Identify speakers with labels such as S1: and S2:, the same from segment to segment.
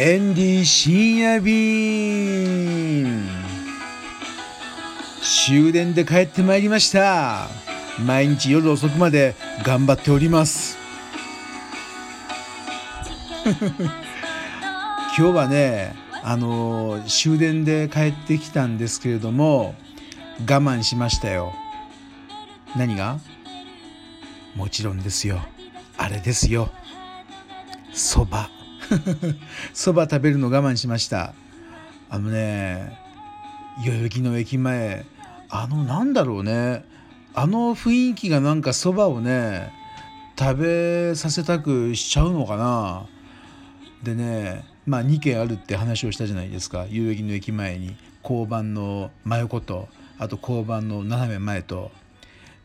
S1: エンディ深夜便終電で帰ってまいりました。毎日夜遅くまで頑張っております。今日はねあの終電で帰ってきたんですけれども我慢しましたよ。何が？もちろんですよ。あれですよ。そば。そば食べるの我慢しました。あのね代々木の駅前あのなんだろうね。あの雰囲気がなんかそばをね食べさせたくしちゃうのかな。でねまあ2軒あるって話をしたじゃないですか。代々木の駅前に。交番の真横とあと交番の斜め前と。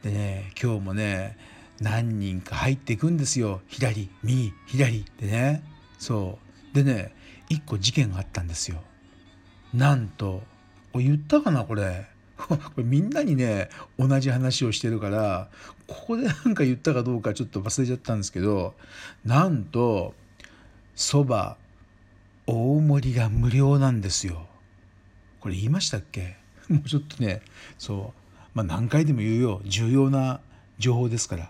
S1: でね今日もね何人か入っていくんですよ。左右左。ってねそう。でね一個事件があったんですよ。なんと言ったかなこれ。これみんなにね同じ話をしてるからここで 何か言ったかどうかちょっと忘れちゃったんですけどなんとそば大盛りが無料なんですよ。これ言いましたっけ？もうちょっとねそう。まあ何回でも言うよ。重要な情報ですから。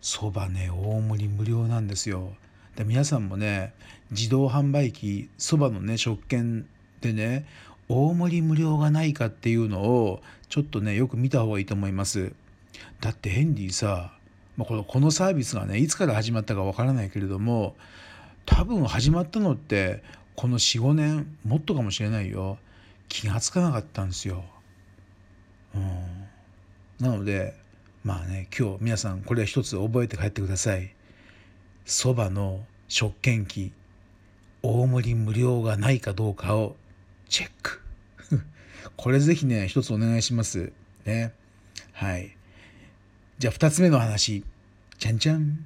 S1: そばね大盛り無料なんですよ。で皆さんもね自動販売機そばのね食券でね大盛り無料がないかっていうのをちょっとねよく見た方がいいと思いますだってヘンリーさ、まあ、このこのサービスがねいつから始まったかわからないけれども多分始まったのってこの45年もっとかもしれないよ気が付かなかったんですよ。うん、なのでまあね今日皆さんこれは一つ覚えて帰ってください。そばの食券機大盛り無料がないかどうかをチェック。これぜひね一つお願いします。ね。はい。じゃあ2つ目の話。じゃんじゃん。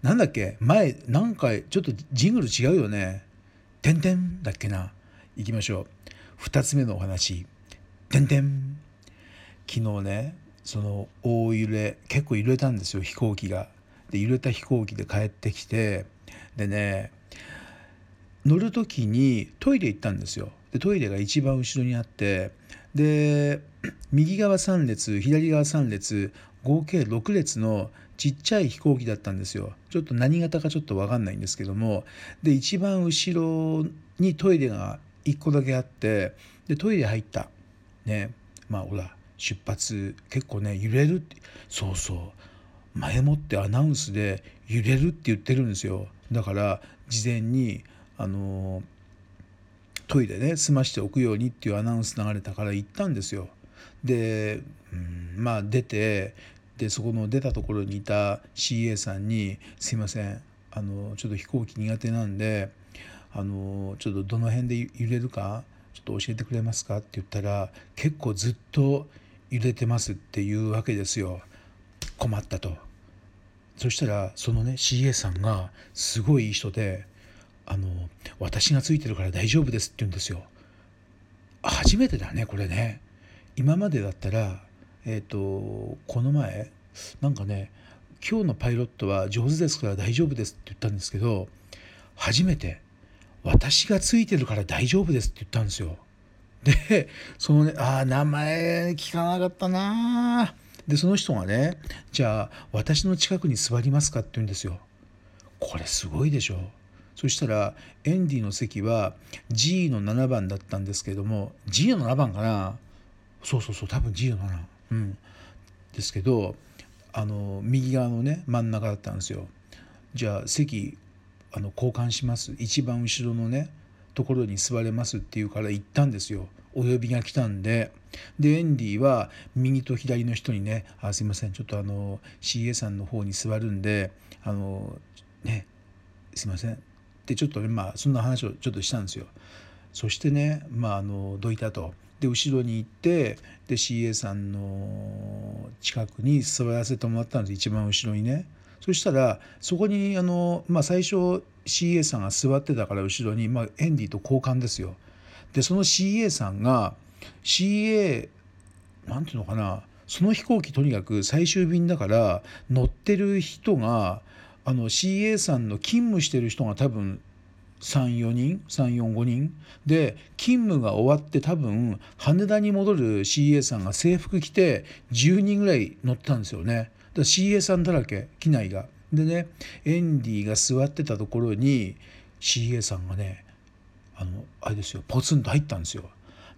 S1: なんだっけ？前何回ちょっとジングル違うよね「てんてん」だっけな？行きましょう。2つ目のお話「てんてん」昨日ねその大揺れ結構揺れたんですよ飛行機が。で揺れた飛行機で帰ってきてでね乗る時にトイレ行ったんですよ。でトイレが一番後ろにあってで 右側3列左側3列合計6列のちっちゃい飛行機だったんですよ。ちょっと何型かちょっと分かんないんですけども。で一番後ろにトイレが1個だけあってでトイレ入った。ね。まあほら出発結構ね揺れるって。そうそう。前もってアナウンスで揺れるって言ってるんですよだから事前にあのトイレね済ましておくようにっていうアナウンス流れたから行ったんですよ。で、うん、まあ出てでそこの出たところにいた CA さんに「すいませんあのちょっと飛行機苦手なんであのちょっとどの辺で揺れるかちょっと教えてくれますか?」って言ったら結構ずっと揺れてますっていうわけですよ困ったと。そしたらそのね CA さんがすごいいい人であの私がついてるから大丈夫ですって言うんですよ。初めてだねこれね。今までだったらえっ、ー、とこの前なんかね今日のパイロットは上手ですから大丈夫ですって言ったんですけど初めて私がついてるから大丈夫ですって言ったんですよ。でそのねああ名前聞かなかったなでその人がねじゃあ私の近くに座りますかって言うんですよ。これすごいでしょ。そしたらエンディの席は G の7番だったんですけども G の7番かな。そうそうそう多分 G の7うん。ですけどあの右側のね真ん中だったんですよ。じゃあ席あの交換します。一番後ろのねところに座れますっていうから行ったんですよ。お呼びが来たんででエンディは右と左の人にね「あすいませんちょっとあの CA さんの方に座るんであのねすいませんでちょっとねまあそんな話をちょっとしたんですよ。そしてねまああのどいたと。で後ろに行ってで CA さんの近くに座らせてもらったんです一番後ろにね。そしたらそこにあの、まあ、最初 CA さんが座ってたから後ろに、まあ、エンディと交換ですよ。でその CA さんが CA なんていうのかなその飛行機とにかく最終便だから乗ってる人があの CA さんの勤務してる人が多分34人345人。で勤務が終わって多分羽田に戻る CA さんが制服着て10人ぐらい乗ってたんですよね。だ CA さんだらけ機内が。でねエンディが座ってたところに CA さんがねあのあれですよポツンと入ったんですよ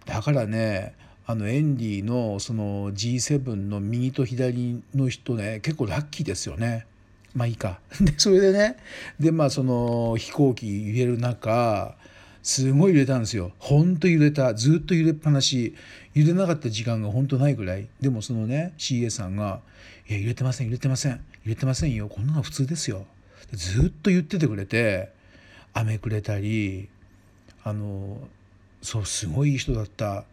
S1: だからねあのエンディのその G7 の右と左の人ね結構ラッキーですよねまあいいか。で、それでね、で、まあその飛行機揺れる中、すごい揺れたんですよ。ほんと揺れた。ずっと揺れっぱなし。揺れなかった時間がほんとないぐらい。でもそのね、CA さんが、いや、揺れてません、揺れてません。揺れてませんよ。こんなの普通ですよ。ずっと言っててくれて、雨くれたり、あの、そう、すごいいい人だった。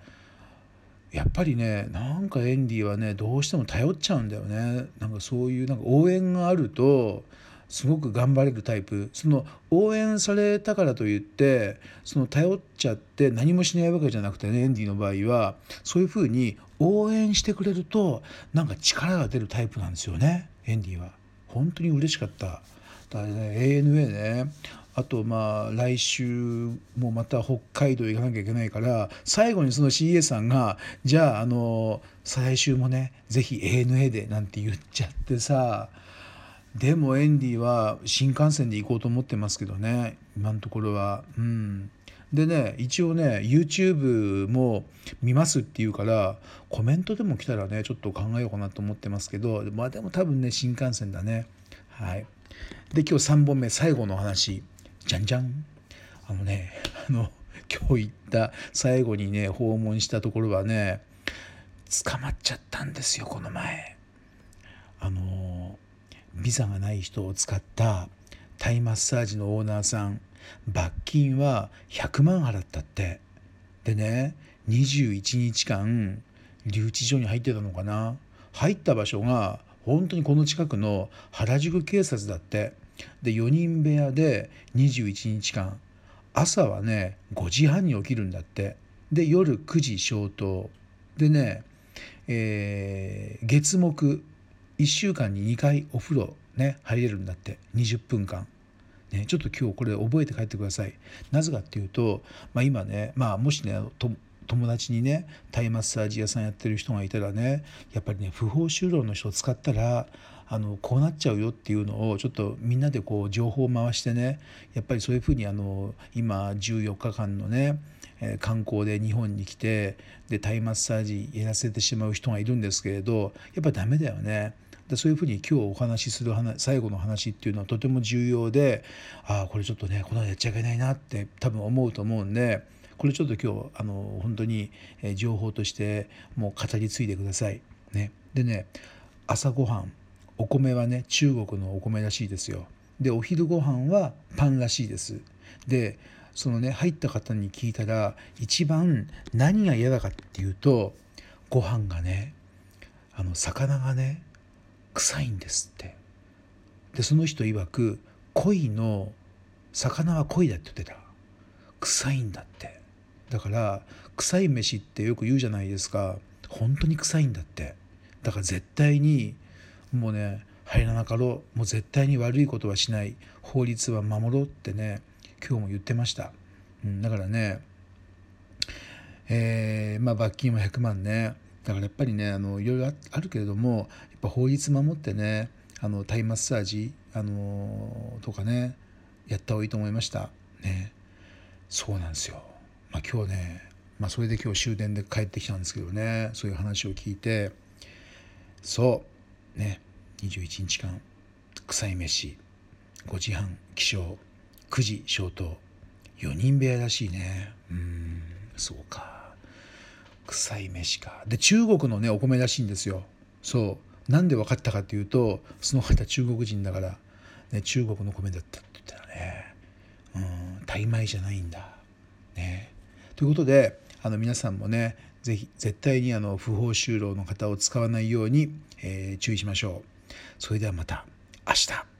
S1: やっぱりねなんかエンディはねどうしても頼っちゃうんだよねなんかそういうなんか応援があるとすごく頑張れるタイプその応援されたからといってその頼っちゃって何もしないわけじゃなくてねエンディの場合はそういうふうに応援してくれるとなんか力が出るタイプなんですよねエンディは。本当に嬉しかった。だからね ANA ねあとまあ来週もまた北海道行かなきゃいけないから最後にその CA さんがじゃああの再来週もね是非 ANA でなんて言っちゃってさでもエンディは新幹線で行こうと思ってますけどね今のところは。うん。でね一応ね YouTube も見ますって言うからコメントでも来たらねちょっと考えようかなと思ってますけどまあでも多分ね新幹線だね。はい。で今日3本目最後の話。じゃんじゃんあのねあの 今日行った最後にね訪問したところはね捕まっちゃったんですよこの前。あのビザがない人を使ったタイマッサージのオーナーさん。罰金は100万払ったって。でね21日間留置所に入ってたのかな。入った場所が本当にこの近くの原宿警察だって。で4人部屋で21日間。朝はね5時半に起きるんだって。で夜9時消灯。でね、えー、月木1週間に2回お風呂ね入れるんだって。20分間。ね、ちょっと今日これ覚えて帰ってください。なぜかっていうと、まあ、今ね、まあ、もしね友達にねタイマッサージ屋さんやってる人がいたらねやっぱりね不法就労の人を使ったらあのこうなっちゃうよっていうのをちょっとみんなでこう情報を回してねやっぱりそういうふうにあの今14日間のね観光で日本に来てでタイマッサージやらせてしまう人がいるんですけれどやっぱダメだよね。でそういうふうに今日お話しする話最後の話っていうのはとても重要でああこれちょっとねこのやっちゃいけないなって多分思うと思うんでこれちょっと今日あの本当に情報としてもう語り継いでください。ね、でね朝ごはんお米はね中国のお米らしいですよ。でお昼ご飯はパンらしいです。でそのね入った方に聞いたら一番何が嫌だかっていうとご飯がねあの魚がね臭いんですって。でその人曰く鯉の魚は鯉だって言ってた。臭いんだって。だから臭い飯ってよく言うじゃないですか。本当に臭いんだって。だから絶対にもうね入らなかろう。もう絶対に悪いことはしない。法律は守ろうってね今日も言ってました、うん、だからねえー、まあ罰金は100万ね。だからやっぱりねあのいろいろあるけれどもやっぱ法律守ってねあのタイマッサージ、あのとかねやった方がいいと思いました。ね。そうなんですよ、まあ、今日ね、まあ、それで今日終電で帰ってきたんですけどねそういう話を聞いてそうね21日間臭い飯5時半起床9時消灯4人部屋らしいね。うんそうか。臭い飯か。で中国のねお米らしいんですよ。そう。なんで分かったかっていうとその方中国人だから、ね、中国の米だったって言ったらねうんタイ米じゃないんだ。ね。ということであの皆さんもねぜひ絶対にあの不法就労の方を使わないように、えー、注意しましょう。それではまた明日。